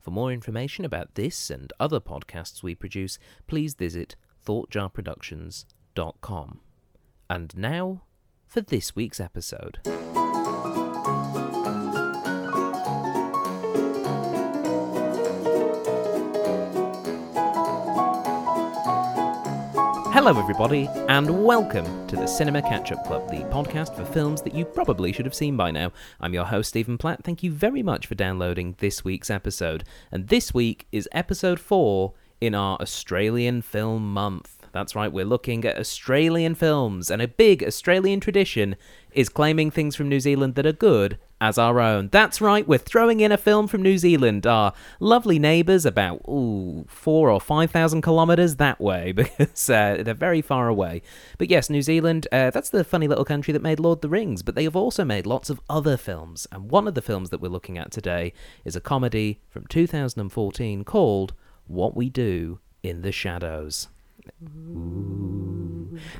For more information about this and other podcasts we produce, please visit thoughtjarproductions.com. And now for this week's episode. Hello, everybody, and welcome to the Cinema Catch Up Club, the podcast for films that you probably should have seen by now. I'm your host, Stephen Platt. Thank you very much for downloading this week's episode. And this week is episode four in our Australian Film Month. That's right, we're looking at Australian films, and a big Australian tradition is claiming things from New Zealand that are good as our own. That's right, we're throwing in a film from New Zealand, our lovely neighbours, about ooh, four or five thousand kilometres that way, because uh, they're very far away. But yes, New Zealand, uh, that's the funny little country that made Lord of the Rings, but they have also made lots of other films, and one of the films that we're looking at today is a comedy from 2014 called What We Do in the Shadows. Ooh.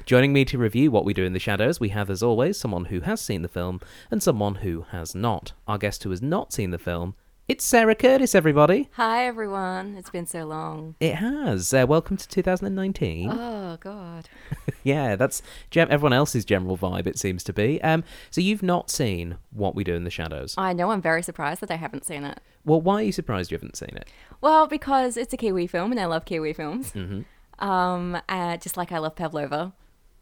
Joining me to review what we do in the shadows, we have, as always, someone who has seen the film and someone who has not. Our guest who has not seen the film, it's Sarah Courtis, everybody. Hi, everyone. It's been so long. It has. Uh, welcome to 2019. Oh, God. yeah, that's gem- everyone else's general vibe, it seems to be. Um, so you've not seen What We Do in the Shadows. I know. I'm very surprised that I haven't seen it. Well, why are you surprised you haven't seen it? Well, because it's a Kiwi film and I love Kiwi films. Mm-hmm. Um, uh, just like I love Pavlova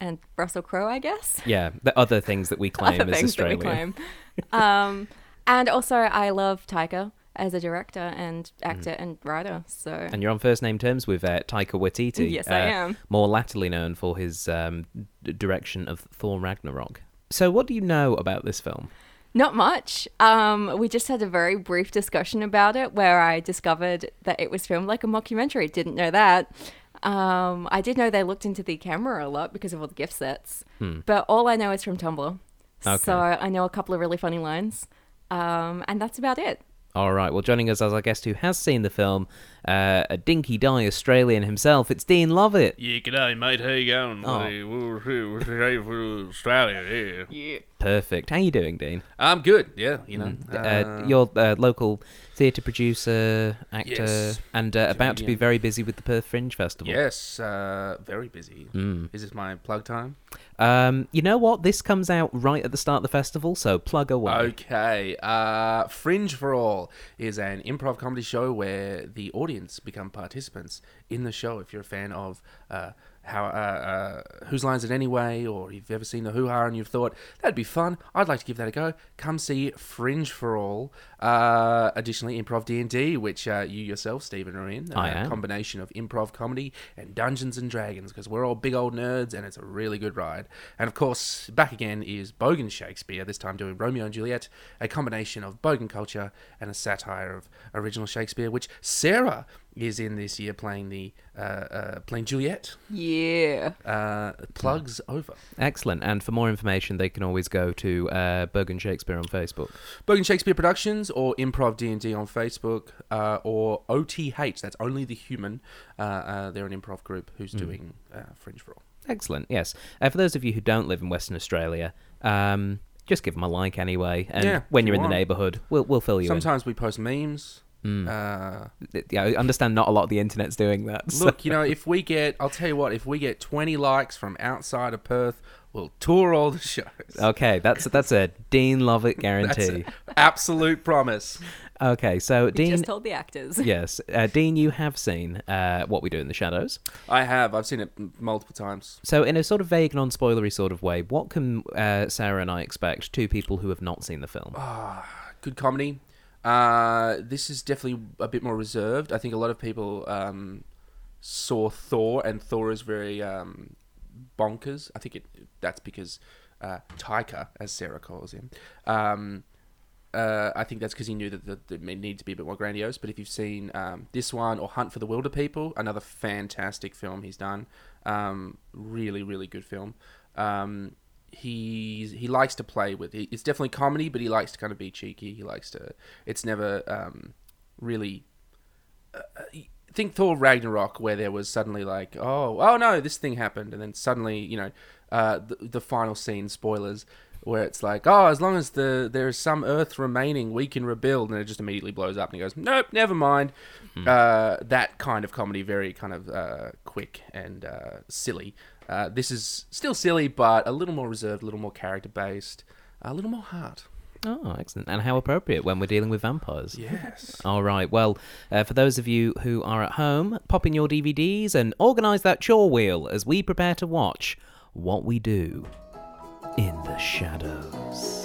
and Russell Crowe, I guess. Yeah, the other things that we claim Other as things that we Australian. claim. um, and also, I love Taika as a director and actor Mm. and writer. So And you're on first name terms with uh, Taika Waititi. Yes, I uh, am. More latterly known for his um, d- direction of Thor Ragnarok. So, what do you know about this film? Not much. Um, we just had a very brief discussion about it where I discovered that it was filmed like a mockumentary. Didn't know that. Um, I did know they looked into the camera a lot because of all the gift sets, but all I know is from Tumblr. Okay. So I know a couple of really funny lines, um, and that's about it. All right. Well, joining us as our guest who has seen the film, uh, a dinky die Australian himself, it's Dean Lovatt. Yeah, g'day, mate. How you going? Oh. Hey, we're here- we're here Australia, yeah. Yeah. Perfect. How you doing, Dean? I'm good, yeah, you know. Uh, you're a local theatre producer, actor, Yes. and uh, about to be very busy with the Perth Fringe Festival. Yes, uh, very busy. Mm. Is this my plug time? Um, you know what? This comes out right at the start of the festival, so plug away. Okay. Uh, Fringe for All is an improv comedy show where the audience become participants in the show. If you're a fan of uh, how uh, uh, Whose Lines It Anyway, or you've ever seen the Hoo Ha and you've thought that'd be fun, I'd like to give that a go. Come see Fringe for All. Uh, additionally, Improv D and D, which uh, you yourself, Stephen, are in. I a am. combination of improv comedy and Dungeons and Dragons, because we're all big old nerds and it's a really good ride. And of course, back again is Bogan Shakespeare, this time doing Romeo and Juliet, a combination of Bogan culture and a satire of original Shakespeare, which Sarah is in this year playing the uh, uh, playing Juliet. Yeah. Uh, plugs over. Excellent. And for more information, they can always go to uh, Bogan Shakespeare on Facebook. Bogan Shakespeare Productions or Improv D and D on Facebook uh, or OTH. That's only the human. Uh, uh, they're an improv group who's doing uh, Fringe for All. Excellent. Yes. Uh, for those of you who don't live in Western Australia, um, just give them a like anyway. And Yeah, when you're you in the neighbourhood, we'll we'll fill you Sometimes we post memes. Mm. Uh. Yeah, I understand not a lot of the internet's doing that. so- look, you know, if we get, I'll tell you what, if we get 20 likes from outside of Perth, we'll tour all the shows. Okay, that's that's a Dean Lovatt That's guarantee. an absolute promise. Okay, so We Dean. just told the actors. Yes, uh, Dean, you have seen uh, what we do in the shadows. I have. I've seen it m- multiple times. So, in a sort of vague, non-spoilery sort of way, what can uh, Sarah and I expect? Two people who have not seen the film. Good comedy. Uh, this is definitely a bit more reserved. I think a lot of people um, saw Thor, and Thor is very um, bonkers. I think it that's because uh, Taika, as Sarah calls him, um, uh, I think that's because he knew that the, it needed to be a bit more grandiose. But if you've seen um, this one or Hunt for the Wilderpeople, another fantastic film he's done, um, really, really good film. Um, he he likes to play with. It's definitely comedy, but he likes to kind of be cheeky. He likes to. It's never um, really. Uh, think Thor Ragnarok, where there was suddenly like, oh, oh no, this thing happened, and then suddenly, you know, uh, the, the final scene spoilers where it's like, oh, as long as the there is some Earth remaining, we can rebuild, and it just immediately blows up, and he goes, nope, never mind. Mm. Uh, that kind of comedy, very kind of uh, quick and uh, silly. Uh, this is still silly, but a little more reserved, a little more character based, a little more heart. Oh, excellent. And how appropriate when we're dealing with vampires. Yes. All right. Well, uh, for those of you who are at home, pop in your DVDs and organise that chore wheel as we prepare to watch What We Do in the Shadows.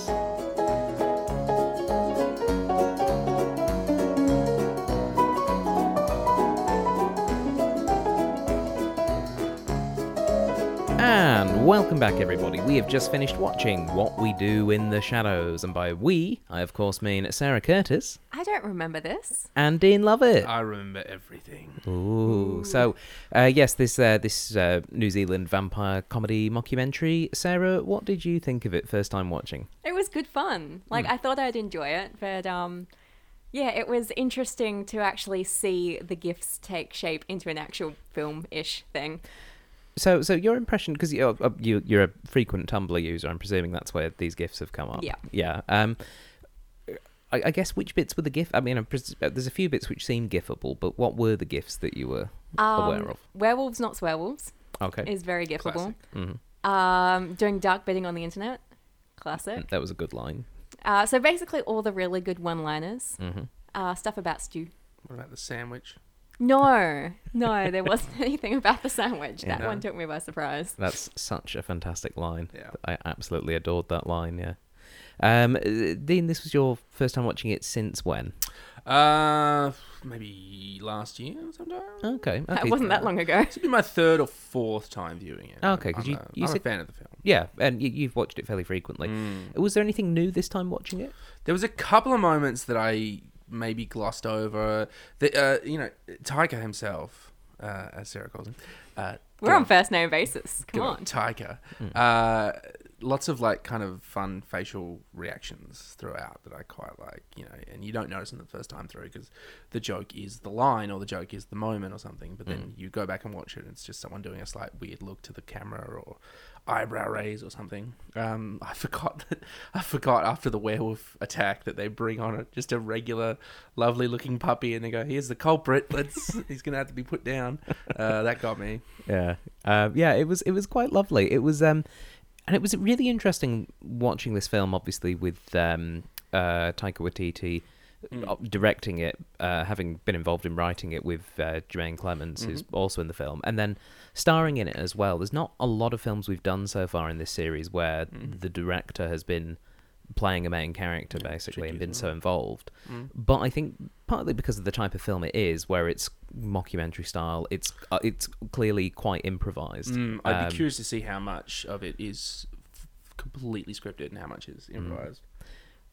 And welcome back, everybody. We have just finished watching What We Do in the Shadows. And by we, I of course mean Sarah Courtis. I don't remember this. And Dean Lovatt. I remember everything. Ooh. So, uh, yes, this uh, this uh, New Zealand vampire comedy mockumentary. Sarah, what did you think of it first time watching? It was good fun. Like, mm. I thought I'd enjoy it, but. um yeah, it was interesting to actually see the gifts take shape into an actual film-ish thing. So, so your impression, because you're uh, you, you're a frequent Tumblr user, I'm presuming that's where these gifs have come up. Yeah. Yeah. Um, I, I guess which bits were the gif? I mean, pres- uh, there's a few bits which seem gifable, but what were the gifs that you were um, aware of? Werewolves, not swearwolves. Okay. Is very gifable. Mm-hmm. Um, doing dark bidding on the internet, classic. That was a good line. Uh, so basically, all the really good one-liners. Mm-hmm. Uh, stuff about stew. What about the sandwich? No, no, there wasn't anything about the sandwich. That one took me by surprise. That's such a fantastic line. Yeah. I absolutely adored that line. Yeah. Um, uh, Dean, this was your first time watching it since when? Uh, maybe last year or sometime. Okay, That wasn't that long ago. This will be my third or fourth time viewing it. Okay, 'cause I'm you- a, you I'm said- a fan of the film. Yeah, and you, you've watched it fairly frequently. Mm. Was there anything new this time watching it? There was a couple of moments that I maybe glossed over. The, uh, you know, Taika himself, uh, as Sarah calls him. Uh, We're on first name basis. Come good on. Taika. Hmm. Lots of like kind of fun facial reactions throughout that I quite like, you know, and you don't notice them the first time through because the joke is the line or the joke is the moment or something. But then Mm. you go back and watch it, and it's just someone doing a slight weird look to the camera or eyebrow raise or something. Um, I forgot that I forgot after the werewolf attack that they bring on a, just a regular, lovely looking puppy, and they go, "Here's the culprit. Let's he's gonna have to be put down." Uh, that got me. Yeah, um, yeah. It was it was quite lovely. It was um, and it was really interesting watching this film. Obviously, with um, uh, Taika Waititi Mm. directing it, uh, having been involved in writing it with uh, Jemaine Clements, who's Mhm. also in the film, and then starring in it as well. There's not a lot of films we've done so far in this series where Mm. the director has been playing a main character basically tricky, and been so involved. Mm. But I think partly because of the type of film it is, where it's mockumentary style, it's uh, it's clearly quite improvised. Mm, I'd Um, be curious to see how much of it is f- completely scripted and how much is Mm. improvised.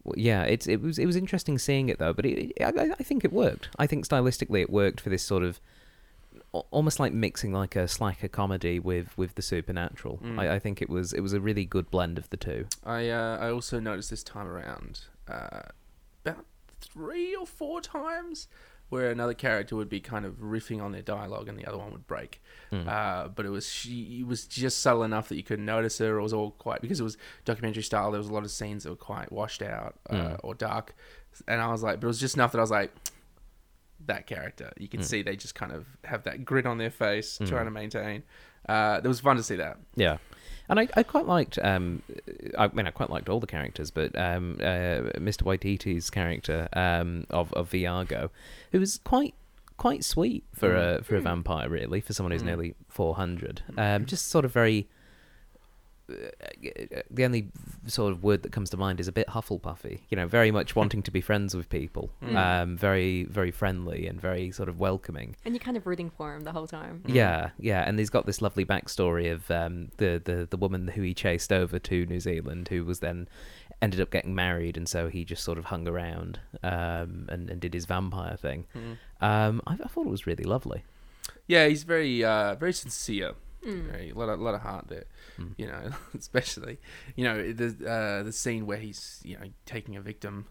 Well, yeah, it's it was it was interesting seeing it though, but it, I, I- I think it worked. I think stylistically it worked for this sort of almost like mixing like a slacker comedy with with the supernatural. Mm. I, I think it was it was a really good blend of the two. I uh, I also noticed this time around uh, about three or four times where another character would be kind of riffing on their dialogue and the other one would break. Mm. Uh, but it was she it was just subtle enough that you couldn't notice her. It was all quite because it was documentary style. There was a lot of scenes that were quite washed out uh, Mm. or dark, and I was like, but it was just enough that I was like. That character, you can Mm. see they just kind of have that grit on their face, Mm. trying to maintain. Uh, it was fun to see that. Yeah. And I, I quite liked um I mean I quite liked all the characters, but um uh, Mr. Waititi's character um of, of Viago, who was quite quite sweet for Mm. a for a vampire really, for someone who's Mm. nearly four hundred. Um just sort of very uh, the only sort of word that comes to mind is a bit Hufflepuffy. You know, very much wanting to be friends with people. Mm. Um, very very friendly and very sort of welcoming. And you're kind of rooting for him the whole time. Yeah, yeah, and he's got this lovely backstory of um, the, the the woman who he chased over to New Zealand, who was then ended up getting married, and so he just sort of hung around um, and, and did his vampire thing. Mm. Um, I, I thought it was really lovely. Yeah, he's very uh, very sincere. Mm. Very, a lot of, lot of heart there. Mm. You know, especially you know the uh, the scene where he's you know taking a victim.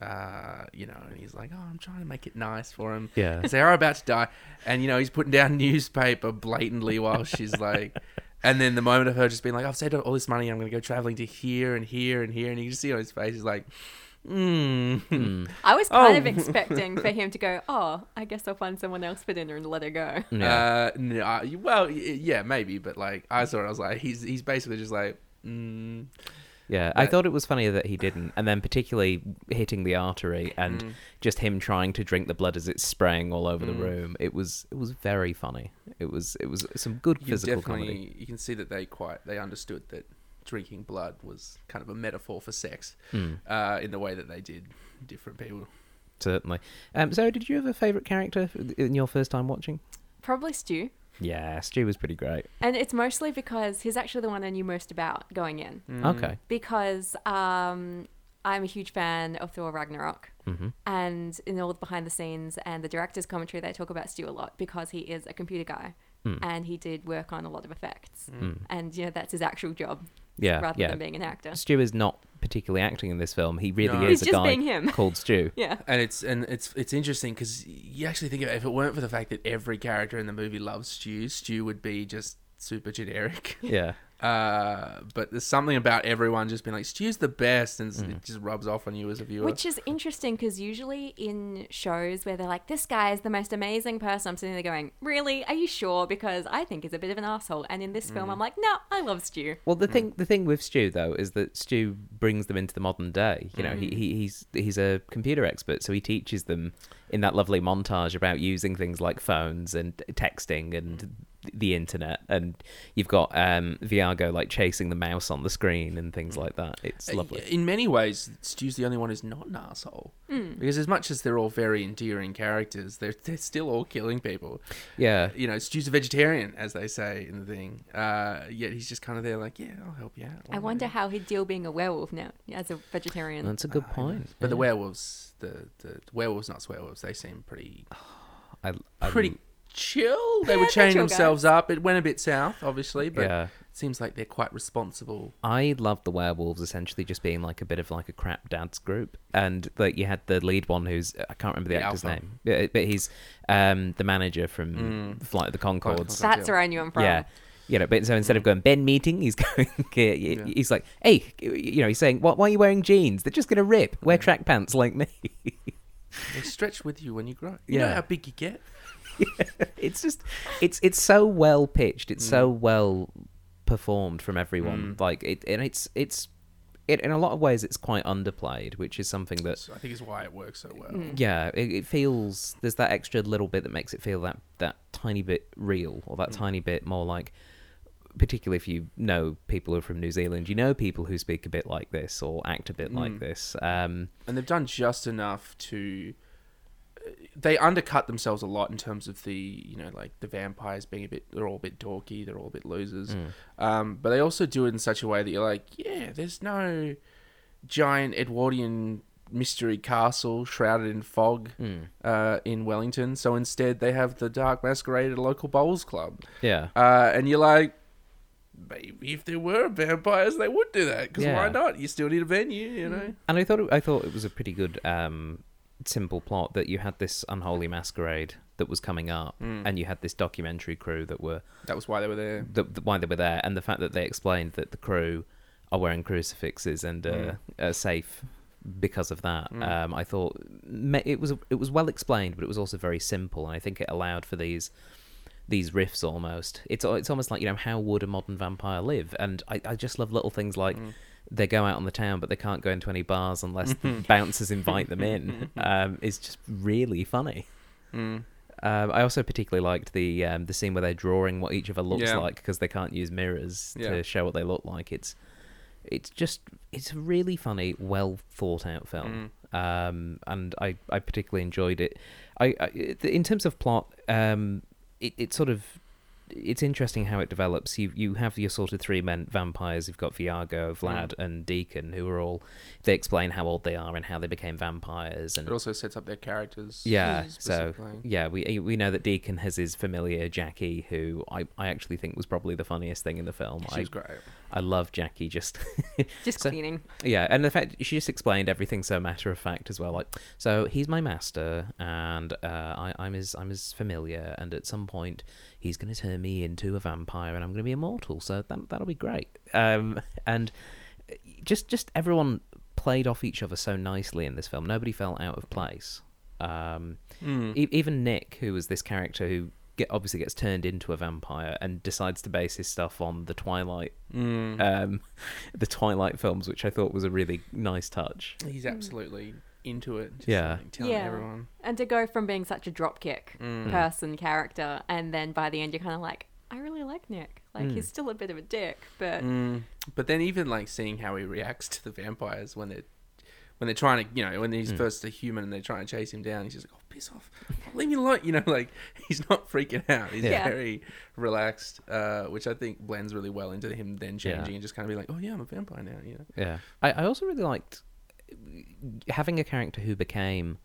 Uh, you know, and he's like, "Oh, I'm trying to make it nice for him." Yeah, As they are about to die, and you know he's putting down newspaper blatantly while she's like, and then the moment of her just being like, "I've saved up all this money, I'm going to go traveling to here and here and here," and you just see on his face, he's like. Mm. I was kind of Oh. expecting for him to go, oh, I guess I'll find someone else for dinner and let her go. yeah. Uh, no, uh, well, yeah, maybe, but like I saw it, I was like, he's he's basically just like, mm, Yeah, I thought it was funny that he didn't, and then particularly hitting the artery and mm. just him trying to drink the blood as it's spraying all over the Mm. room. It was it was very funny. It was it was some good you physical comedy. you can see that they quite they understood that drinking blood was kind of a metaphor for sex Mm, uh, in the way that they did different people. certainly. Um, so, did you have a favorite character in your first time watching? Probably Stu. Yeah, Stu was pretty great. And it's mostly because he's actually the one I knew most about going in. Mm. Okay. Because um, I'm a huge fan of Thor Ragnarok. hmm And in all the behind the scenes and the director's commentary, they talk about Stu a lot because he is a computer guy Mm. and he did work on a lot of effects. Mm. And, you know, that's his actual job Yeah, rather yeah. than being an actor. Stu is not particularly acting in this film. He really No. is He's a just guy being him. called Stu. Yeah. And it's and it's it's interesting because you actually think about it, if it weren't for the fact that every character in the movie loves Stu, Stu would be just super generic. Yeah. Uh, but there's something about everyone just being like Stu's the best, and Mm. it just rubs off on you as a viewer. Which is interesting because usually in shows where they're like, this guy is the most amazing person, I'm sitting there going, really? Are you sure? Because I think he's a bit of an asshole. And in this film, Mm. I'm like, no, I love Stu. Well, the thing the thing with Stu though is that Stu brings them into the modern day. You know, he, he he's he's a computer expert, so he teaches them in that lovely montage about using things like phones and texting and the internet. And you've got um, Viago like chasing the mouse on the screen and things like that. It's Uh, lovely. In many ways, Stu's the only one who's not an asshole. Mm. Because as much as they're all very endearing characters, they're they're still all killing people. Yeah, You know, Stu's a vegetarian, as they say in the thing. Uh, yet he's just kind of there, like, yeah, I'll help you out. I wonder how he'd deal being a werewolf now as a vegetarian. that's a good Uh, point. But the werewolves, the, the werewolves, not swearwolves, they seem pretty I, I, pretty chill. They Yeah, would they're chain themselves up. It went a bit south, obviously, but yeah. it seems like they're quite responsible. I loved the werewolves essentially just being like a bit of like a crap dad's group, and like you had the lead one who's I can't remember the, The actor's alpha. name, but he's um, the manager from Mm. Flight of the Conchords. Conchords. That's where I knew him from. Yeah, you know, but so instead of going Ben meeting, he's going. he- Yeah. He's like, hey, you know, he's saying, why, why are you wearing jeans? They're just gonna rip. Wear track pants like me. They stretch with you when you grow. You know Yeah. how big you get. it's just, it's it's so well pitched. It's so Mm. well performed from everyone. Mm. Like it, and it's it's. It, in a lot of ways, it's quite underplayed, which is something that So I think is why it works so well. Mm. yeah it, it feels there's that extra little bit that makes it feel that that tiny bit real or that Mm. tiny bit more like particularly if you know people who are from new zealand you know people who speak a bit like this or act a bit like Mm. this um and they've done just enough to they undercut themselves a lot in terms of the you know like the vampires being a bit they're all a bit dorky they're all a bit losers. Mm, um, but they also do it in such a way that you're like yeah there's no giant edwardian mystery castle shrouded in fog mm, uh, in wellington. So instead they have the dark masquerade at a local bowls club. Yeah. Uh, and you're like maybe if there were vampires they would do that. Because Yeah. why not? You still need a venue you know? And i thought it, i thought it was a pretty good um simple plot that you had this unholy masquerade that was coming up Mm. and you had this documentary crew that were that was why they were there the, the, why they were there, and the fact that they explained that the crew are wearing crucifixes and uh, Mm. are safe because of that. Mm. Um, I thought it was it was well explained, but it was also very simple, and I think it allowed for these these riffs almost. It's it's almost like you know how would a modern vampire live, and I, I just love little things like. Mm. They go out on the town, but they can't go into any bars unless the bouncers invite them in. Um, it's just really funny. Mm. Um, I also particularly liked the um, the scene where they're drawing what each of other looks Yeah. like because they can't use mirrors Yeah. to show what they look like. It's it's just it's a really funny, well thought out film, Mm. um, and I, I particularly enjoyed it. I, I in terms of plot, um, it it sort of it's interesting how it develops. You you have your sort of three men vampires. You've got Viago, Vlad, mm. and Deacon, who are all they explain how old they are and how they became vampires, and It also sets up their characters. yeah, hmm, so yeah, we we know that Deacon has his familiar Jackie, who I, I actually think was probably the funniest thing in the film. She I great. I love Jackie just Just So- cleaning. yeah, and the fact she just explained everything so matter of fact as well. Like, so he's my master, and uh, I, I'm his I'm his familiar, and at some point he's going to turn me into a vampire, and I'm going to be immortal. So that that'll be great. Um, and just just everyone played off each other so nicely in this film. Nobody felt out of place. Um, Mm. e- even Nick, who was this character who get, obviously gets turned into a vampire and decides to base his stuff on the Twilight, Mm. um, the Twilight films, which I thought was a really nice touch. He's absolutely into it. Just Yeah. like telling Yeah. everyone. And to go from being such a dropkick Mm. person character, and then by the end, you're kind of like, I really like Nick. Like, Mm. he's still a bit of a dick, but Mm. But then even like seeing how he reacts to the vampires when they're when they're trying to, you know, when he's Mm. first a human and they're trying to chase him down, he's just like, "Oh, piss off, leave me alone." You know, like he's not freaking out. He's Yeah. very relaxed, uh, which I think blends really well into him then Yeah. changing and just kind of be like, "Oh yeah, I'm a vampire now." You know. Yeah, I, I also really liked having a character who became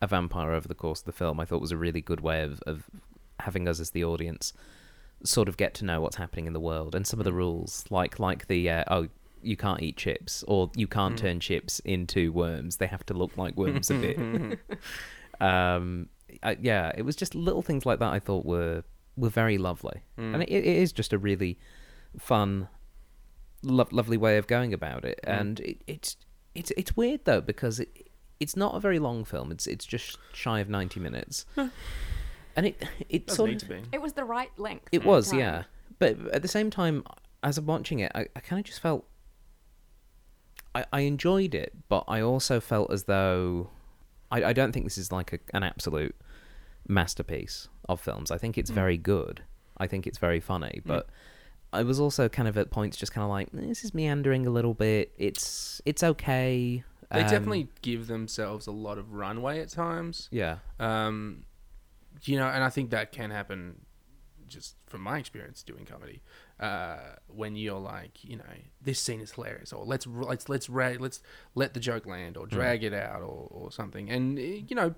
a vampire over the course of the film. I thought was a really good way of, of having us as the audience sort of get to know what's happening in the world and some of the rules, like like the uh, oh you can't eat chips or you can't Mm. turn chips into worms. They have to look like worms a bit. um, I, yeah, it was just little things like that I thought were were very lovely, Mm. and it, it is just a really fun, lo- lovely way of going about it. Mm. And it, it's it's it's weird though because it it's not a very long film. It's it's just shy of ninety minutes, and it it Doesn't sort need of to be. it was the right length. it was time. yeah. But at the same time, as I'm watching it, I, I kind of just felt I, I enjoyed it, but I also felt as though I, I don't think this is like a, an absolute masterpiece of films. I think it's very good. I think it's very funny, but I was also kind of at points just kind of like "Eh, this is meandering a little bit. It's it's okay. They Um, definitely give themselves a lot of runway at times. yeah Um, you know, and I think that can happen just from my experience doing comedy. Uh, when you're like, you know, this scene is hilarious, or let's let's let's ra- let's let the joke land, or drag it out, or, or something. And eh, you know,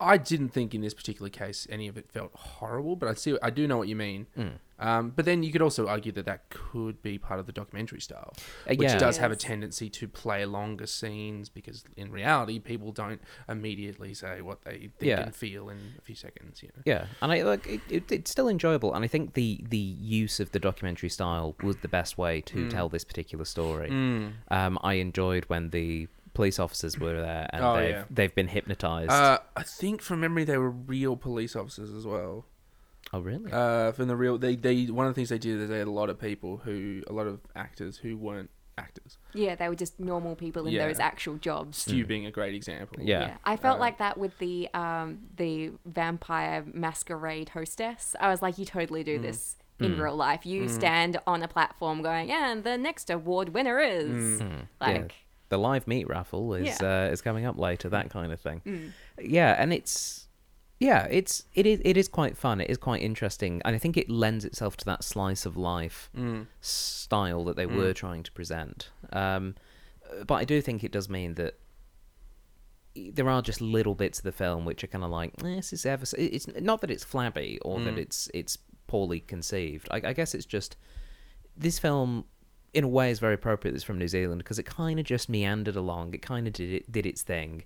I didn't think in this particular case any of it felt horrible, but I see, I do know what you mean. Mm. Um, but then you could also argue that that could be part of the documentary style, Uh, which yeah. does have a tendency to play longer scenes because in reality, people don't immediately say what they think Yeah. and feel in a few seconds. You know. Yeah, and I like it, it, it's still enjoyable, and I think the the use of the documentary style was the best way to Mm. tell this particular story. Mm. Um, I enjoyed when the police officers were there and Oh, they've yeah. they've been hypnotized. Uh, I think from memory they were real police officers as well. Oh, really? Uh, from the real, they they one of the things they did is they had a lot of people who, a lot of actors who weren't actors. Yeah, they were just normal people in Yeah. those actual jobs. Stu being a great example. Yeah. I felt Uh, like that with the um the vampire masquerade hostess. I was like, you totally do this in Mm. real life. You stand on a platform going, and the next award winner is like, yeah. The live meat raffle is Yeah. uh, is coming up later. That kind of thing. mm. Yeah, and it's yeah, it's it is it is quite fun. It is quite interesting, and I think it lends itself to that slice of life Mm. style that they were trying to present. Um, but I do think it does mean that there are just little bits of the film which are kind of like eh, this is ever. so-" It's not that it's flabby or that Mm. it's it's poorly conceived. I, I guess it's just this film. In a way, is very appropriate. It's from New Zealand because it kind of just meandered along. It kind of did it, did its thing,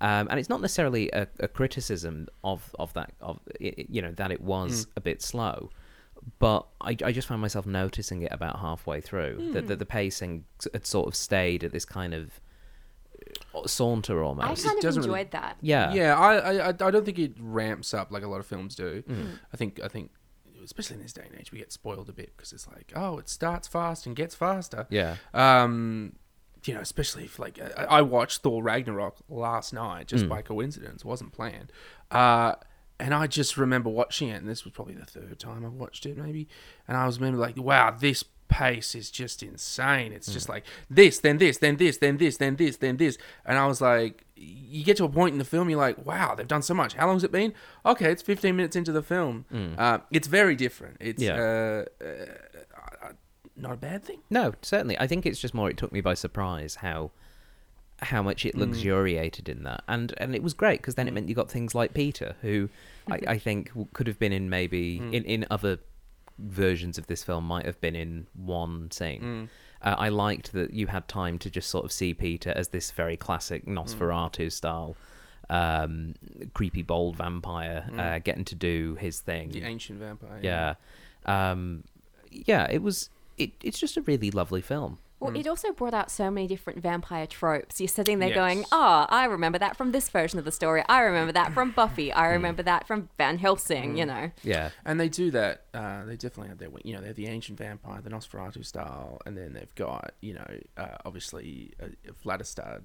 um, and it's not necessarily a, a criticism of of that of it, you know that it was a bit slow but I, I just found myself noticing it about halfway through that, that the pacing had sort of stayed at this kind of uh, saunter I almost. kind of doesn't really- enjoyed that. yeah, Yeah, I, I I don't think it ramps up like a lot of films do. Mm. I think I think especially in this day and age we get spoiled a bit because it's like oh it starts fast and gets faster. yeah, Um, you know, especially if like I, I watched Thor Ragnarok last night just Mm. by coincidence, wasn't planned. Uh, and I just remember watching it, and this was probably the third time I watched it, maybe. And I was remember like, wow, this pace is just insane. It's just like this, then this, then this, then this, then this, then this. And I was like, you get to a point in the film, you're like, wow, they've done so much. How long's it been? Okay, it's 15 minutes into the film. Uh, it's very different. It's Yeah. uh, uh, not a bad thing. No, certainly. I think it's just more. It took me by surprise how how much it luxuriated in that, and and it was great because then it meant you got things like Peter, who I, I think could have been in maybe in in other versions of this film might have been in one scene. Uh, I liked that you had time to just sort of see Peter as this very classic Nosferatu style. Um, creepy, bold vampire uh, getting to do his thing. The ancient vampire. yeah, um, yeah. It was. It, it's just a really lovely film. Well, it also brought out so many different vampire tropes. You're sitting there Yes. going, "Oh, I remember that from this version of the story. I remember that from Buffy. I remember that from Van Helsing." You know, Yeah, And they do that. Uh, they definitely have their, you know, they have the ancient vampire, the Nosferatu style, and then they've got, you know, uh, obviously uh, Vladistad.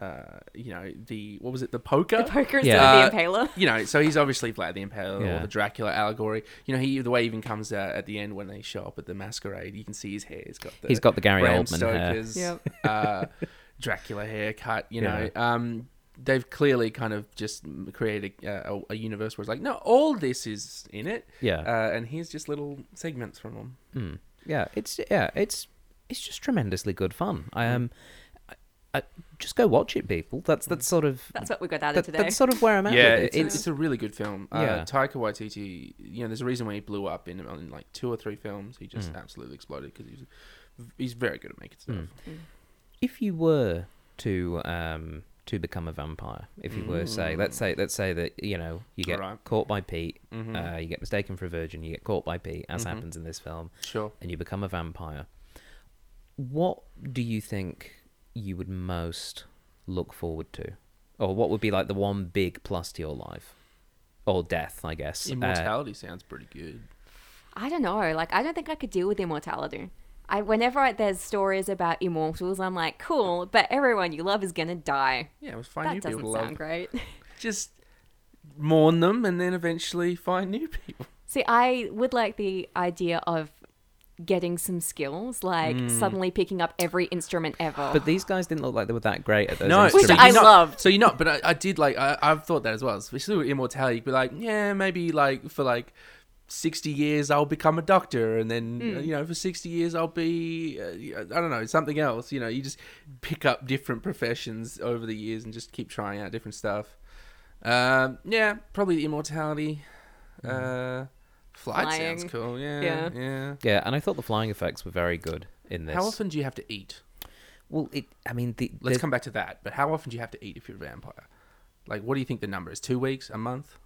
Uh, you know, the what was it, the poker? the poker is Yeah. of the Impaler. You know, so he's obviously Vlad the Impaler Yeah. or the Dracula allegory. You know, he the way he even comes out at the end when they show up at the masquerade, you can see his hair. He's got the He's got the Gary Bram Oldman hair. Stoker's Yep. uh, Dracula haircut. You know, um, they've clearly kind of just created a, a, a universe where it's like, no, all this is in it. Yeah. uh, and here's just little segments from them. Mm. Yeah, it's yeah, it's it's just tremendously good fun. I um, I, I, just go watch it, people. That's that's sort of That's what we got out that, of today. that's sort of where I'm at. Yeah, with it's, it. it's, it's a really good film. Uh, Yeah. Taika Waititi, you know, there's a reason why he blew up in, in like two or three films. He just absolutely exploded because he's he's very good at making stuff. Mm. if you were to um to become a vampire, if you were say, let's say let's say that you know you get Right. caught by Pete, Mhm. uh, you get mistaken for a virgin, you get caught by Pete, as Mhm. happens in this film, Sure. and you become a vampire. What do you think you would most look forward to, or what would be like the one big plus to your life, or death, I guess? Uh, Immortality sounds pretty good. I don't know. Like, I don't think I could deal with immortality. I whenever I, there's stories about immortals, I'm like, cool, but everyone you love is gonna die. Yeah, let's find that new people doesn't to sound love. great. Just mourn them and then eventually find new people. See, I would like the idea of getting some skills, like Hmm. suddenly picking up every instrument ever. but these guys didn't look like they were that great at those No, instruments. Which so I you're not, loved. So you're not, but I, I did like I, I've thought that as well. Especially with immortality, you'd be like, yeah, maybe like for like sixty years I'll become a doctor, and then uh, you know for sixty years I'll be uh, I don't know something else. You know, you just pick up different professions over the years and just keep trying out different stuff. Um, yeah, probably the immortality. Uh, flight sounds Flying. cool. Yeah, Yeah. yeah. Yeah, and I thought the flying effects were very good in this. How often do you have to eat? Well, it. I mean, the, Let's the- come back to that. But how often do you have to eat if you're a vampire? Like, what do you think the number is? Two weeks? A month?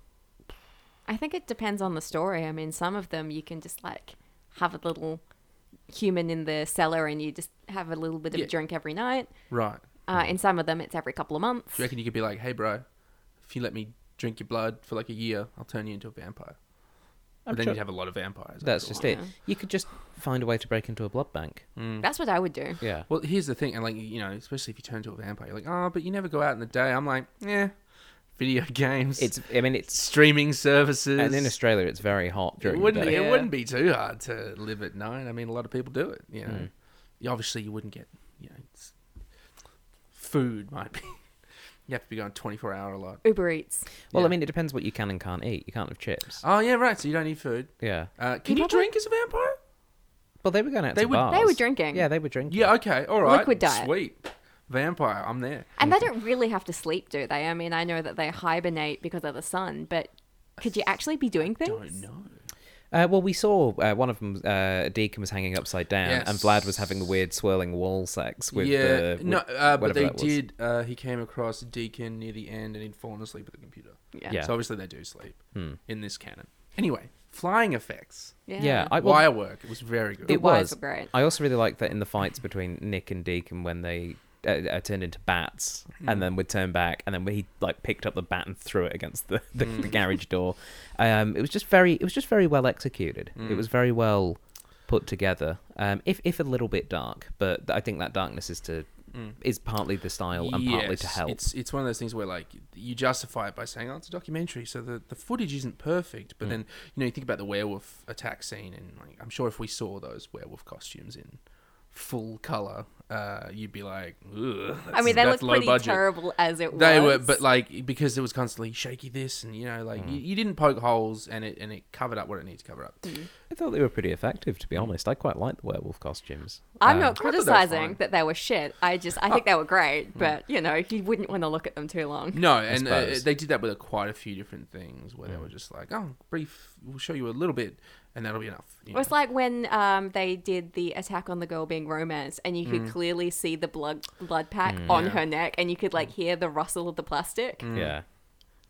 I think it depends on the story. I mean, some of them you can just like have a little human in the cellar and you just have a little bit of Yeah. a drink every night. Right. Uh, in some of them, it's every couple of months. Do you reckon you could be like, hey, bro, if you let me drink your blood for like a year, I'll turn you into a vampire? I'm But then sure- you'd have a lot of vampires. That's after a just while. it. You could just find a way to break into a blood bank. Mm. That's what I would do. Yeah. Well, here's the thing, and like you know, especially if you turn into a vampire, you're like, oh, but you never go out in the day. I'm like, yeah, video games, It's. I mean, it's. streaming services, And in Australia, it's very hot it during wouldn't the be, day. it wouldn't be too hard to live at night. I mean, a lot of people do it. You know, Mm. You- obviously you wouldn't get, you know, it's, food might be. You have to be going 24 hour a lot. Uber Eats. Well, Yeah. I mean, it depends what you can and can't eat. You can't have chips. Oh yeah, right. So you don't need food. Yeah. Uh, can You you, probably- drink as a vampire? Well, they were going out They to would- bars. They were drinking. Yeah, they were drinking. Yeah. Okay. All right. Liquid diet. Sweet. Vampire. I'm there. And they don't really have to sleep, do they? I mean, I know that they hibernate because of the sun, but could you actually be doing things? Don't know. Uh, well, we saw uh, one of them. Uh, Deacon was hanging upside down, and Vlad was having the weird swirling wall sex with yeah. the. no. Uh, but whatever they did. Uh, he came across Deacon near the end, and he'd fallen asleep at the computer. Yeah. Yeah. So obviously they do sleep Hmm. in this canon. Anyway, flying effects. Yeah. Yeah, I, well, Wire work. It was very good. The it was. great. I also really liked that in the fights between Nick and Deacon when they uh, uh, turned into bats Hmm. and then would turn back and then he like picked up the bat and threw it against the, the, Hmm. the garage door. Um, it was just very it was just very well executed. It Hmm. was very well put together. Um, if if a little bit dark, but I think that darkness is to is partly the style and partly to help. It's it's one of those things where like you justify it by saying, "Oh, it's a documentary, so the, the footage isn't perfect." Mm. But then you know you think about the werewolf attack scene, and like, I'm sure if we saw those werewolf costumes in full color, uh, you'd be like, Ugh, I mean, that's- they looked low pretty budget." terrible as it They was. They were, but like because it was constantly shaky this, and you know, like Mm. you, you didn't poke holes, and it and it covered up what it needed to cover up. Mm. I thought they were pretty effective, to be honest. I quite like the werewolf costumes. I'm Um, not I they criticizing that they were shit. I just I think they were great, but you know you wouldn't want to look at them too long. No, and uh, they did that with quite a few different things where they Mm. were just like, "Oh, brief, we'll show you a little bit, and that'll be enough." It was know? like when um, they did the attack on the girl being romance, and you could Mm. clearly see the blood blood pack on Yeah. her neck, and you could like hear the rustle of the plastic. Mm. Yeah,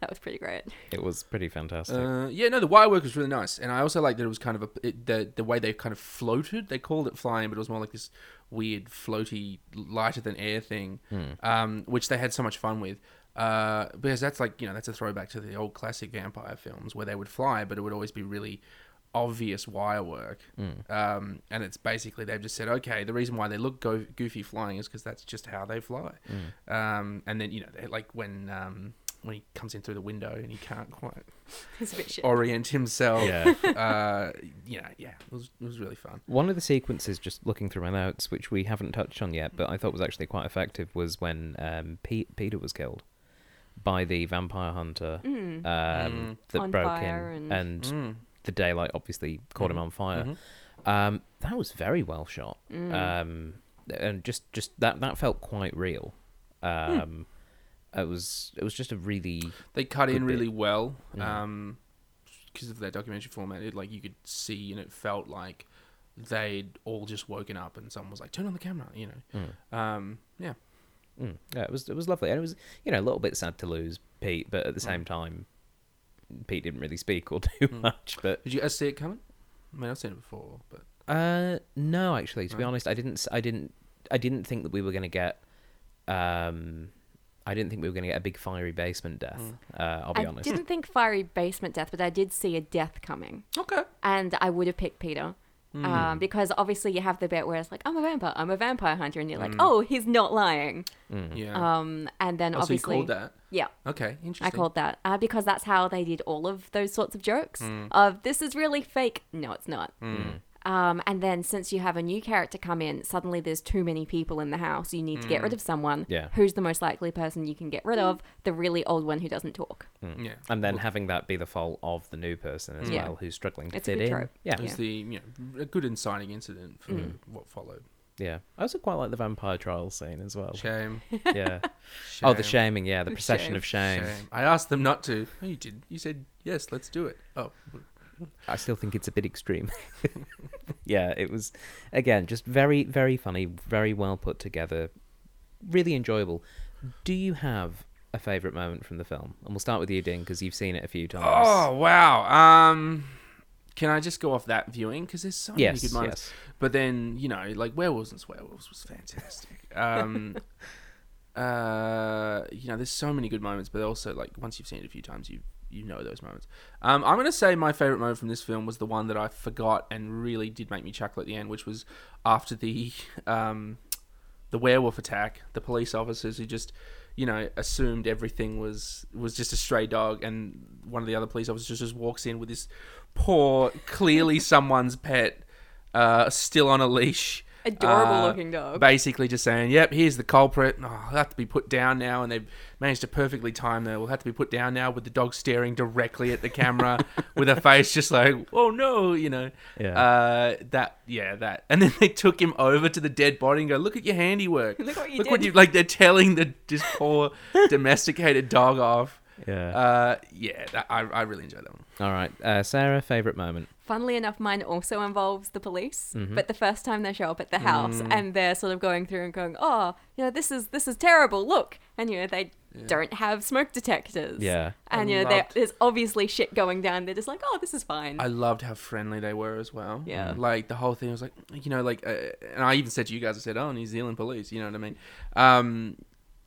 That was pretty great. it was pretty fantastic. Uh, yeah, no, the wire work was really nice, and I also like that it was kind of a it, the the way they kind of floated. They called it flying, but it was more like this weird floaty, lighter than air thing, um, which they had so much fun with. Uh, because that's like you know that's a throwback to the old classic vampire films where they would fly, but it would always be really obvious wire work. Um, and it's basically they've just said, okay, the reason why they look go- goofy flying is because that's just how they fly. Um, and then you know like when um, when he comes in through the window and he can't quite It's a bit shit. orient himself. Yeah. uh, you know, yeah, it was it was really fun. One of the sequences, just looking through my notes, which we haven't touched on yet, but I thought was actually quite effective, was when um, Pete, Peter was killed by the vampire hunter Mm. um, that On broke in, and- and Mm. The daylight obviously caught him Mhm. on fire. Mhm. Um, that was very well shot, Mm. um, and just just that that felt quite real. Um, It was it was just a really They cut Good in bit. really well, Yeah. um, because of their documentary format. It, like you could see, and it felt like they'd all just woken up, and someone was like, "Turn on the camera," you know. mm, Um, yeah, mm, yeah it was it was lovely, and it was you know a little bit sad to lose Pete, but at the same time, Pete didn't really speak or do Mm. much. But did you guys see it coming? I mean, I've seen it before, but Uh, no, actually, to be honest, I didn't. I didn't. I didn't think that we were going to get. Um, I didn't think we were going to get a big fiery basement death. Mm. Uh, I'll be I honest. I didn't think fiery basement death, but I did see a death coming, okay. and I would have picked Peter. Hmm. Um, because obviously you have the bit where it's like I'm a vampire, I'm a vampire hunter, and you're like, Mm. oh, he's not lying. Mm. Yeah. Um, and then oh, so you obviously, called that? yeah, Okay, interesting. I called that uh, because that's how they did all of those sorts of jokes. Mm. Of this is really fake. No, it's not. Mm. Um, and then since you have a new character come in, suddenly there's too many people in the house. You need to get rid of someone. Yeah. Who's the most likely person you can get rid of? The really old one who doesn't talk. Mm. Yeah. And then having that be the fault of the new person as Yeah. well, who's struggling to It's a fit good in. trope. Yeah, It was the you know a good inciting incident for Mm. what followed. yeah. I also quite like the vampire trial scene as well. Shame. Yeah. oh, the shaming. Yeah, the The procession shame. of shame. Shame. I asked them not to. Oh, you did. You said yes. Let's do it. Oh, I still think it's a bit extreme. yeah, it was again just very, very funny, very well put together, really enjoyable. Do you have a favourite moment from the film? And we'll start with you, Dean, because you've seen it a few times. Oh wow. Um, can I just go off that viewing because there's so many yes, good moments. yes. But then you know, like werewolves and werewolves was fantastic. Um, uh, you know, there's so many good moments, but also like once you've seen it a few times, you you know those moments. Um, I'm gonna say my favorite moment from this film was the one that I forgot and really did make me chuckle at the end, which was after the um, the werewolf attack. The police officers who just you know assumed everything was was just a stray dog, and one of the other police officers just walks in with this poor, clearly someone's pet, uh, still on a leash. Adorable Uh, looking dog. Basically, just saying, "Yep, here's the culprit. Oh, he'll have to be put down now." And they've managed to perfectly time that. We'll have to be put down now with the dog staring directly at the camera, with a face just like, "Oh no," you know. Yeah. Uh, that yeah, that. And then they took him over to the dead body and go, "Look at your handiwork. Look what you Look did." what you like." They're telling the this poor domesticated dog off. Yeah. Uh, yeah, that, I I really enjoyed that one. All right, uh, Sarah, favourite moment. Funnily enough, mine also involves the police. Mhm. But the first time they show up at the house Mm. and they're sort of going through and going, "Oh, you know, this is this is terrible. Look," and you know they Yeah. don't have smoke detectors. Yeah. And I you know loved- there's obviously shit going down. They're just like, "Oh, this is fine." I loved how friendly they were as well. Yeah. Like the whole thing was like, you know, like, uh, and I even said to you guys, I said, oh, New Zealand police, you know what I mean? Um,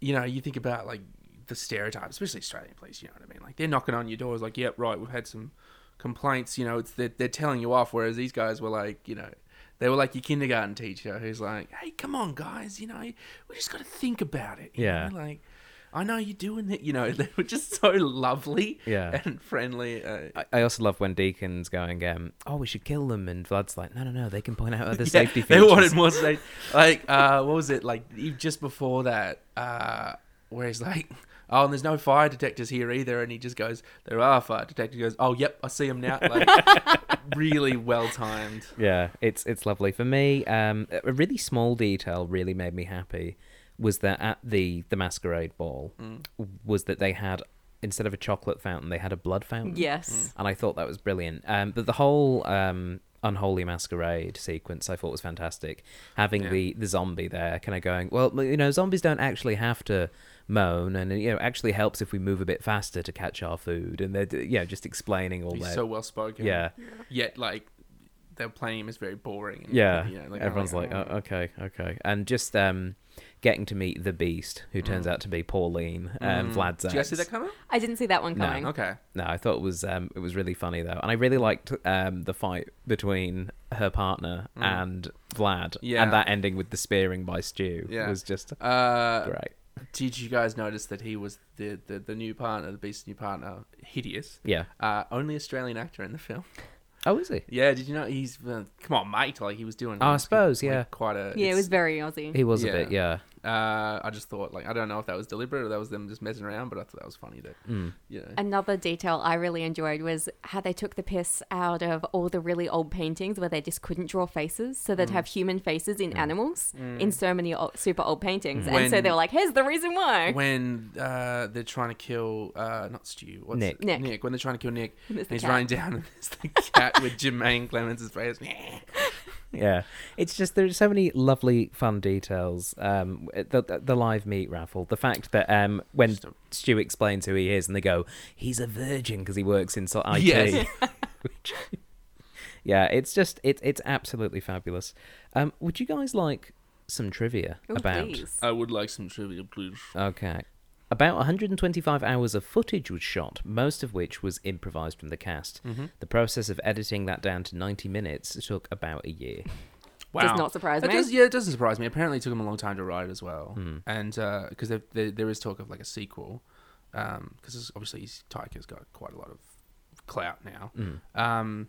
you know, you think about like the stereotype, especially Australian police, you know what I mean? Like they're knocking on your doors, like, yep, right, we've had some complaints, you know, it's they're, they're telling you off, whereas these guys were like, you know, They were like your kindergarten teacher who's like, "Hey, come on, guys, you know, we just got to think about it." Yeah. know, like. I know you're doing it. You know, they were just so lovely Yeah. and friendly. Uh, I, I also love when Deacon's going, um, "Oh, we should kill them," and Vlad's like, "No, no, no, they can point out other Yeah, safety They features." wanted more safe. Like, uh, what was it? Like, just before that, uh, where he's like, oh, and there's no fire detectors here either. And he just goes, there are fire detectors. He goes, oh, yep, I see them now. Like, really well timed. Yeah, it's it's lovely for me. Um, a really small detail really made me happy was that at the the masquerade ball Mm. was that they had instead of a chocolate fountain they had a blood fountain. Yes. and I thought that was brilliant. Um, but the whole um, unholy masquerade sequence I thought was fantastic. Having Yeah. the the zombie there, kind of going, well, you know, zombies don't actually have to moan, and you know, actually helps if we move a bit faster to catch our food, and they're d- you know just explaining all He's that. so well spoken. yeah. Yet, like, they're playing him as very boring. And, Yeah, you know, like, everyone's I'm like, oh. okay, okay, and just um, getting to meet the Beast, who turns Mm. out to be Pauline and Mm. Vlad's Did you guys see that coming? I didn't see that one No. coming. Okay. No, I thought it was um, it was really funny though, and I really liked um, the fight between her partner Mm. and Vlad, Yeah. and that ending with the spearing by Stew Yeah. was just Uh, great. Did you guys notice that he was the, the, the new partner, the Beast's new partner, hideous? Yeah. Uh, only Australian actor in the film. Oh, is he? Yeah, did you know he's uh, come on, mate? Like he was doing. Oh, I suppose, like, yeah. quite a. Yeah, it was very Aussie. He was a bit, yeah. Uh, I just thought like I don't know if that was deliberate or that was them just messing around, but I thought that was funny that Mm. you know. Another detail I really enjoyed was how they took the piss out of all the really old paintings where they just couldn't draw faces. So Mm. they'd have human faces in animals in so many old, super old paintings. And so they were like, here's the reason why. when uh, they're trying to kill uh, not Stu, what's Nick. it? Nick. Nick. When they're trying to kill Nick, and he's cat. running down and there's the cat with Jemaine Clement's face. Yeah, it's just there's so many lovely, fun details. Um, the the, the live meat raffle, the fact that um, when Just a- Stu explains who he is, and they go, "He's a virgin" because he works in so- IT. Yes. Which- yeah, it's just it's it's absolutely fabulous. Um, would you guys like some trivia Oh, about? please. I would like some trivia, please. Okay. About 125 hours of footage was shot, most of which was improvised from the cast. Mm-hmm. The process of editing that down to 90 minutes took about a year. It does not surprise That me. does- yeah, it doesn't surprise me. Apparently, it took him a long time to write as well, Hmm. and because there, there, there is talk of like a sequel, because obviously he's- Taika's got quite a lot of clout now. Mm. Um,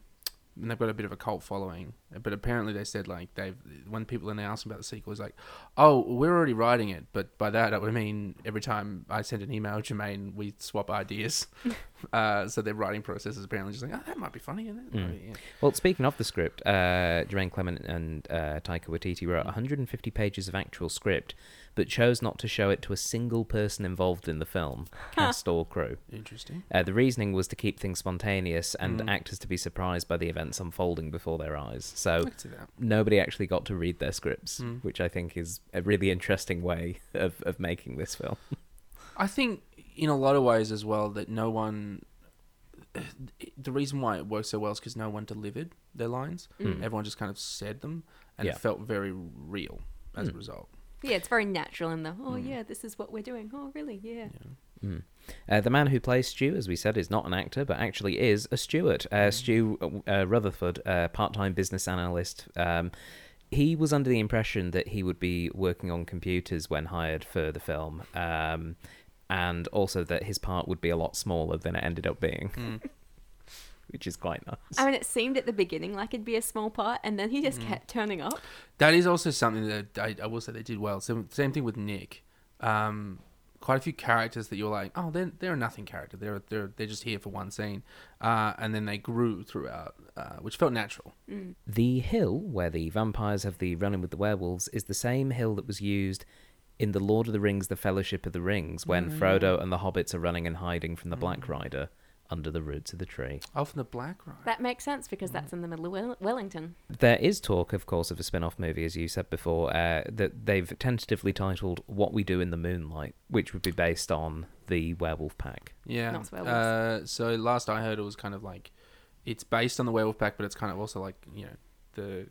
and they've got a bit of a cult following, but apparently they said like they've when people announced about the sequel, it's like, oh, we're already writing it, but by that I mean every time I send an email to Jemaine, we swap ideas. uh, so their writing process is apparently just like, oh, that might be funny, isn't it? Mm. Might yeah. Well, speaking of the script, uh, Jemaine Clement and uh, Taika Waititi wrote 150 pages of actual script, but chose not to show it to a single person involved in the film, cast or crew. Interesting. Uh, the reasoning was to keep things spontaneous and Mm. actors to be surprised by the events unfolding before their eyes. So can see that. nobody actually got to read their scripts, Mm. which I think is a really interesting way of, of making this film. I think in a lot of ways as well that no one. The reason why it works so well is because no one delivered their lines. Mm. Everyone just kind of said them, and Yeah. it felt very real as a Mm. result. Yeah, it's very natural in the, oh, Mm. yeah, this is what we're doing. Oh, really? Yeah. Mm. Uh, the man who plays Stu, as we said, is not an actor, but actually is a steward. Uh, Stu uh, Rutherford, uh, part-time business analyst. Um, he was under the impression that he would be working on computers when hired for the film, um, and also that his part would be a lot smaller than it ended up being, Mm. Which is quite nice. I mean, it seemed at the beginning like it'd be a small part, and then he just Mm. kept turning up. That is also something that I, I will say they did well. So, same thing with Nick. Um, quite a few characters that you're like, oh, they're they're a nothing character. They're they're they're just here for one scene, uh, and then they grew throughout, uh, which felt natural. Mm. The hill where the vampires have the run-in with the werewolves is the same hill that was used in the Lord of the Rings: The Fellowship of the Rings when Mm. Frodo and the hobbits are running and hiding from the Black Rider under the roots of the tree. Oh, from the Black Ride. That makes sense because that's in the middle of Wel- Wellington. There is talk, of course, of a spin-off movie, as you said before, uh, that they've tentatively titled "What We Do in the Moonlight," which would be based on the Werewolf Pack. Yeah. Not werewolves. Uh, so last I heard, it was kind of like it's based on the werewolf pack, but it's kind of also like you know the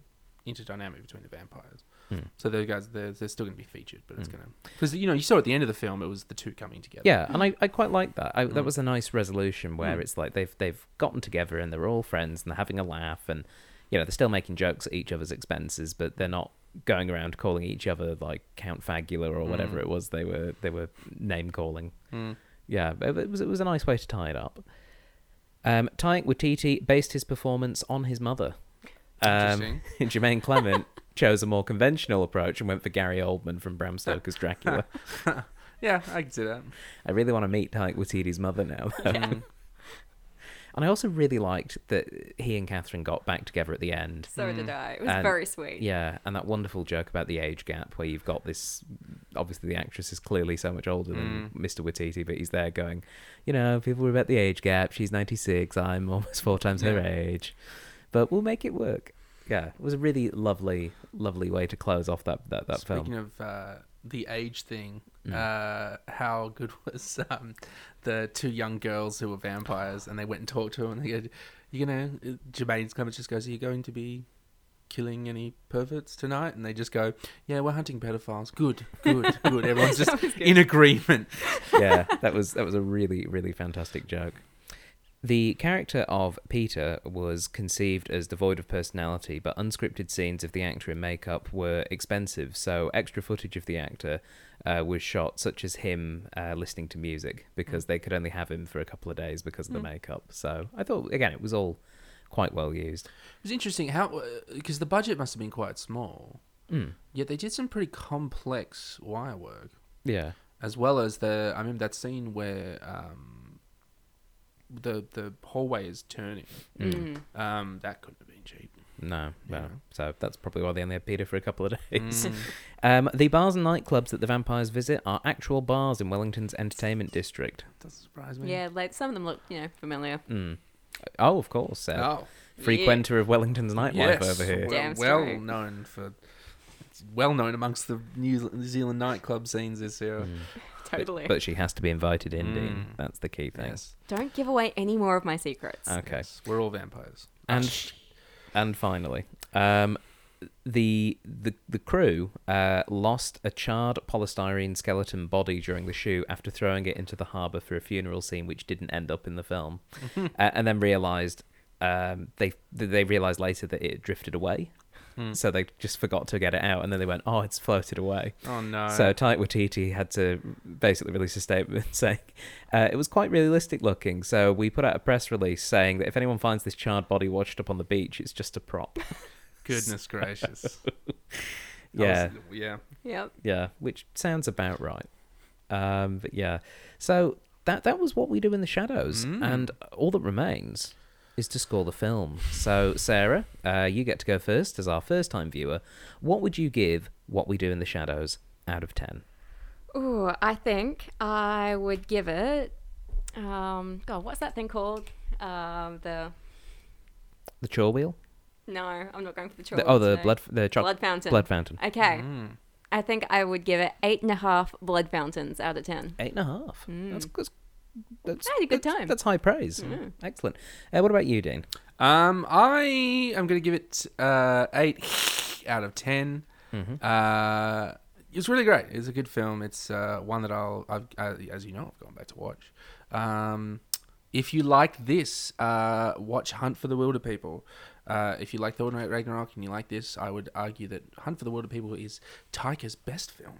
interdynamic between the vampires. Hmm. So those guys, they're, they're still going to be featured, but it's Hmm. going to because you know you saw at the end of the film, it was the two coming together. Yeah, and I, I quite like that. I, That Mm. was a nice resolution where it's like they've they've gotten together and they're all friends and they're having a laugh and you know they're still making jokes at each other's expenses, but they're not going around calling each other like Count Fagula or whatever it was they were they were name calling. Yeah, it it was it was a nice way to tie it up. Um, Taika Waititi based his performance on his mother. Um, Interesting. Jemaine Clement chose a more conventional approach and went for Gary Oldman from Bram Stoker's Dracula. Yeah, I can see that. I really want to meet Taika Waititi's mother now. though. Mm. And I also really liked that he and Catherine got back together at the end. So did I. It was And- very sweet. Yeah, and that wonderful joke about the age gap where you've got this. Obviously, the actress is clearly so much older than Mr. Waititi, but he's there going, you know, people were about the age gap. She's 96. I'm almost four times her age. But we'll make it work. Yeah, it was a really lovely, lovely way to close off that, that, that Speaking film. of uh, the age thing, Mm. uh, how good was um, the two young girls who were vampires, and they went and talked to him, and they go, "You know," Jemaine Clements just goes, "Are you going to be killing any perverts tonight?" And they just go, "Yeah, we're hunting pedophiles." Good, good, good. Everyone's just in agreement. yeah, that was that was a really really fantastic joke. The character of Peter was conceived as devoid of personality, but unscripted scenes of the actor in makeup were expensive, so extra footage of the actor uh, was shot, such as him uh, listening to music, because they could only have him for a couple of days because of the makeup. So I thought, again, it was all quite well used. It was interesting how because the budget must have been quite small, Mm. yet they did some pretty complex wire work. Yeah. as well as the I remember that scene where um, the the hallway is turning. Mm. Um, that couldn't have been cheap. No, no. Yeah. So that's probably why they only had Peter for a couple of days. Mm. Um, the bars and nightclubs that the vampires visit are actual bars in Wellington's entertainment district. Doesn't surprise me. Yeah, like some of them look, you know, familiar. Mm. Oh, of course. Uh, Oh, frequenter of Wellington's nightlife yes. over here. Well, Damn well known for. it's Well known amongst the New New Zealand nightclub scenes this year. Mm. Totally. But she has to be invited in, Dean. Mm. That's the key thing. Yes. Don't give away any more of my secrets. Okay. yes. We're all vampires. And and finally, um, the the the crew uh, lost a charred polystyrene skeleton body during the shoot after throwing it into the harbour for a funeral scene, which didn't end up in the film, uh, and then realised um, they they realised later that it had drifted away. Hmm. So they just forgot to get it out, and then they went, "Oh, it's floated away." Oh no. So Taika Waititi had to basically release a statement saying uh, it was quite realistic looking. So we put out a press release saying that if anyone finds this charred body washed up on the beach, it's just a prop. goodness gracious. yeah, I was- yeah. Yep. yeah, which sounds about right. Um, but yeah, so that that was what we do in the shadows, Mm. and all that remains is to score the film. So Sarah, uh, you get to go first as our first time viewer. What would you give What We Do in the Shadows out of ten? Ooh, I think I would give it. Um, God, what's that thing called? Um, the The chore wheel? no, I'm not going for the The- chocolate. oh, the today. blood, the choc- blood fountain. blood fountain. Okay, Mm. I think I would give it eight and a half blood fountains out of ten. Eight and a half. That's, that's, that's I had a good that's- time. That's high praise. Mm. Excellent. Uh, what about you, Dean? Um, I am going to give it uh, eight out of 10 Mhm. Uh, it's really great. It's a good film. It's uh, one that I'll, I've, uh, as you know, I've gone back to watch. Um, if you like this, uh, watch Hunt for the Wilderpeople. Uh, if you like Thor Ragnarok and you like this, I would argue that Hunt for the Wilderpeople is Taika's best film.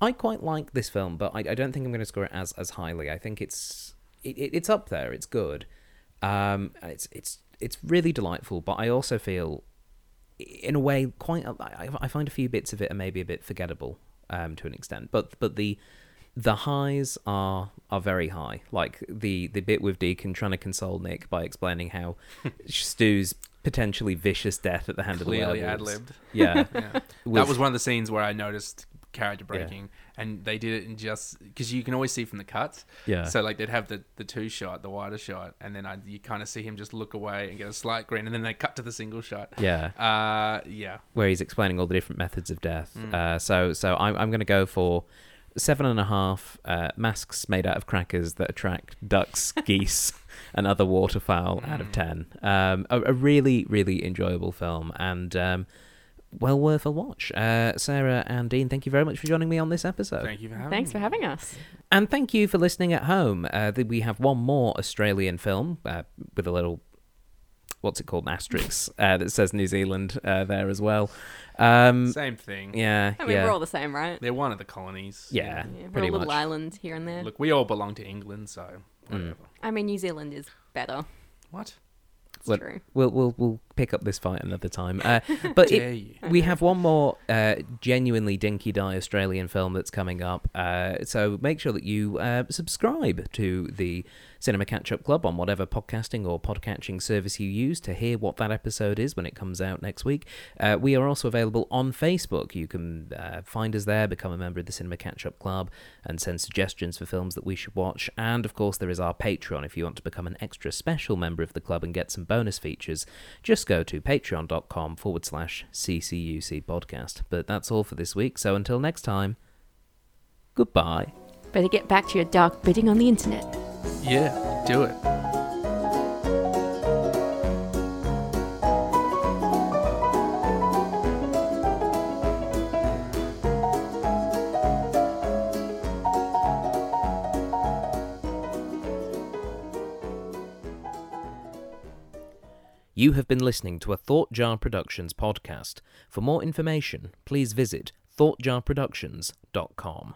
I quite like this film, but I, I don't think I'm going to score it as as highly. I think it's it, it, it's up there. It's good. Um, it's it's it's really delightful. But I also feel, in a way, quite. I, I find a few bits of it are maybe a bit forgettable um, to an extent. But but the the highs are are very high. Like the the bit with Deacon trying to console Nick by explaining how Stu's potentially vicious death at the hand Clearly of the ad-libbed. Yeah. Yeah. that was one of the scenes where I noticed character breaking, and they did it in just because you can always see from the cuts. Yeah. So like they'd have the the two shot, the wider shot, and then I, you kind of see him just look away and get a slight grin, and then they cut to the single shot. Yeah. Uh, yeah. where he's explaining all the different methods of death. Mm. Uh, so so I'm I'm going to go for seven and a half uh, masks made out of crackers that attract ducks, geese, and other waterfowl out of Mm. ten. Um, a, a really really enjoyable film and. Um, well worth a watch. Uh, Sarah and Dean, thank you very much for joining me on this episode. Thank you for having Thanks me. for having us. And thank you for listening at home. Uh, we have one more Australian film uh, with a little. what's it called, an asterisk uh, that says New Zealand uh, there as well. Um, Same thing. yeah, I mean, yeah, we're all the same, right? They're one of the colonies. yeah, Yeah, we're pretty a little much. island here and there. Look, we all belong to England, so Mm. whatever. I mean, New Zealand is better. What? Look, true. We'll we'll we'll pick up this fight another time. Uh, but it, we have one more uh, genuinely dinky die Australian film that's coming up. Uh, so make sure that you uh, subscribe to the Cinema Catch Up Club on whatever podcasting or podcatching service you use to hear what that episode is when it comes out next week. Uh, we are also available on Facebook. You can uh, find us there, become a member of the Cinema Catch Up Club, and send suggestions for films that we should watch. And of course, there is our Patreon if you want to become an extra special member of the club and get some bonus features. Just go to patreon.com forward slash CCUC podcast. But that's all for this week, so until next time, goodbye. Better get back to your dark bidding on the internet. Yeah, do it. You have been listening to a Thought Jar Productions podcast. For more information, please visit thoughtjarproductions.com.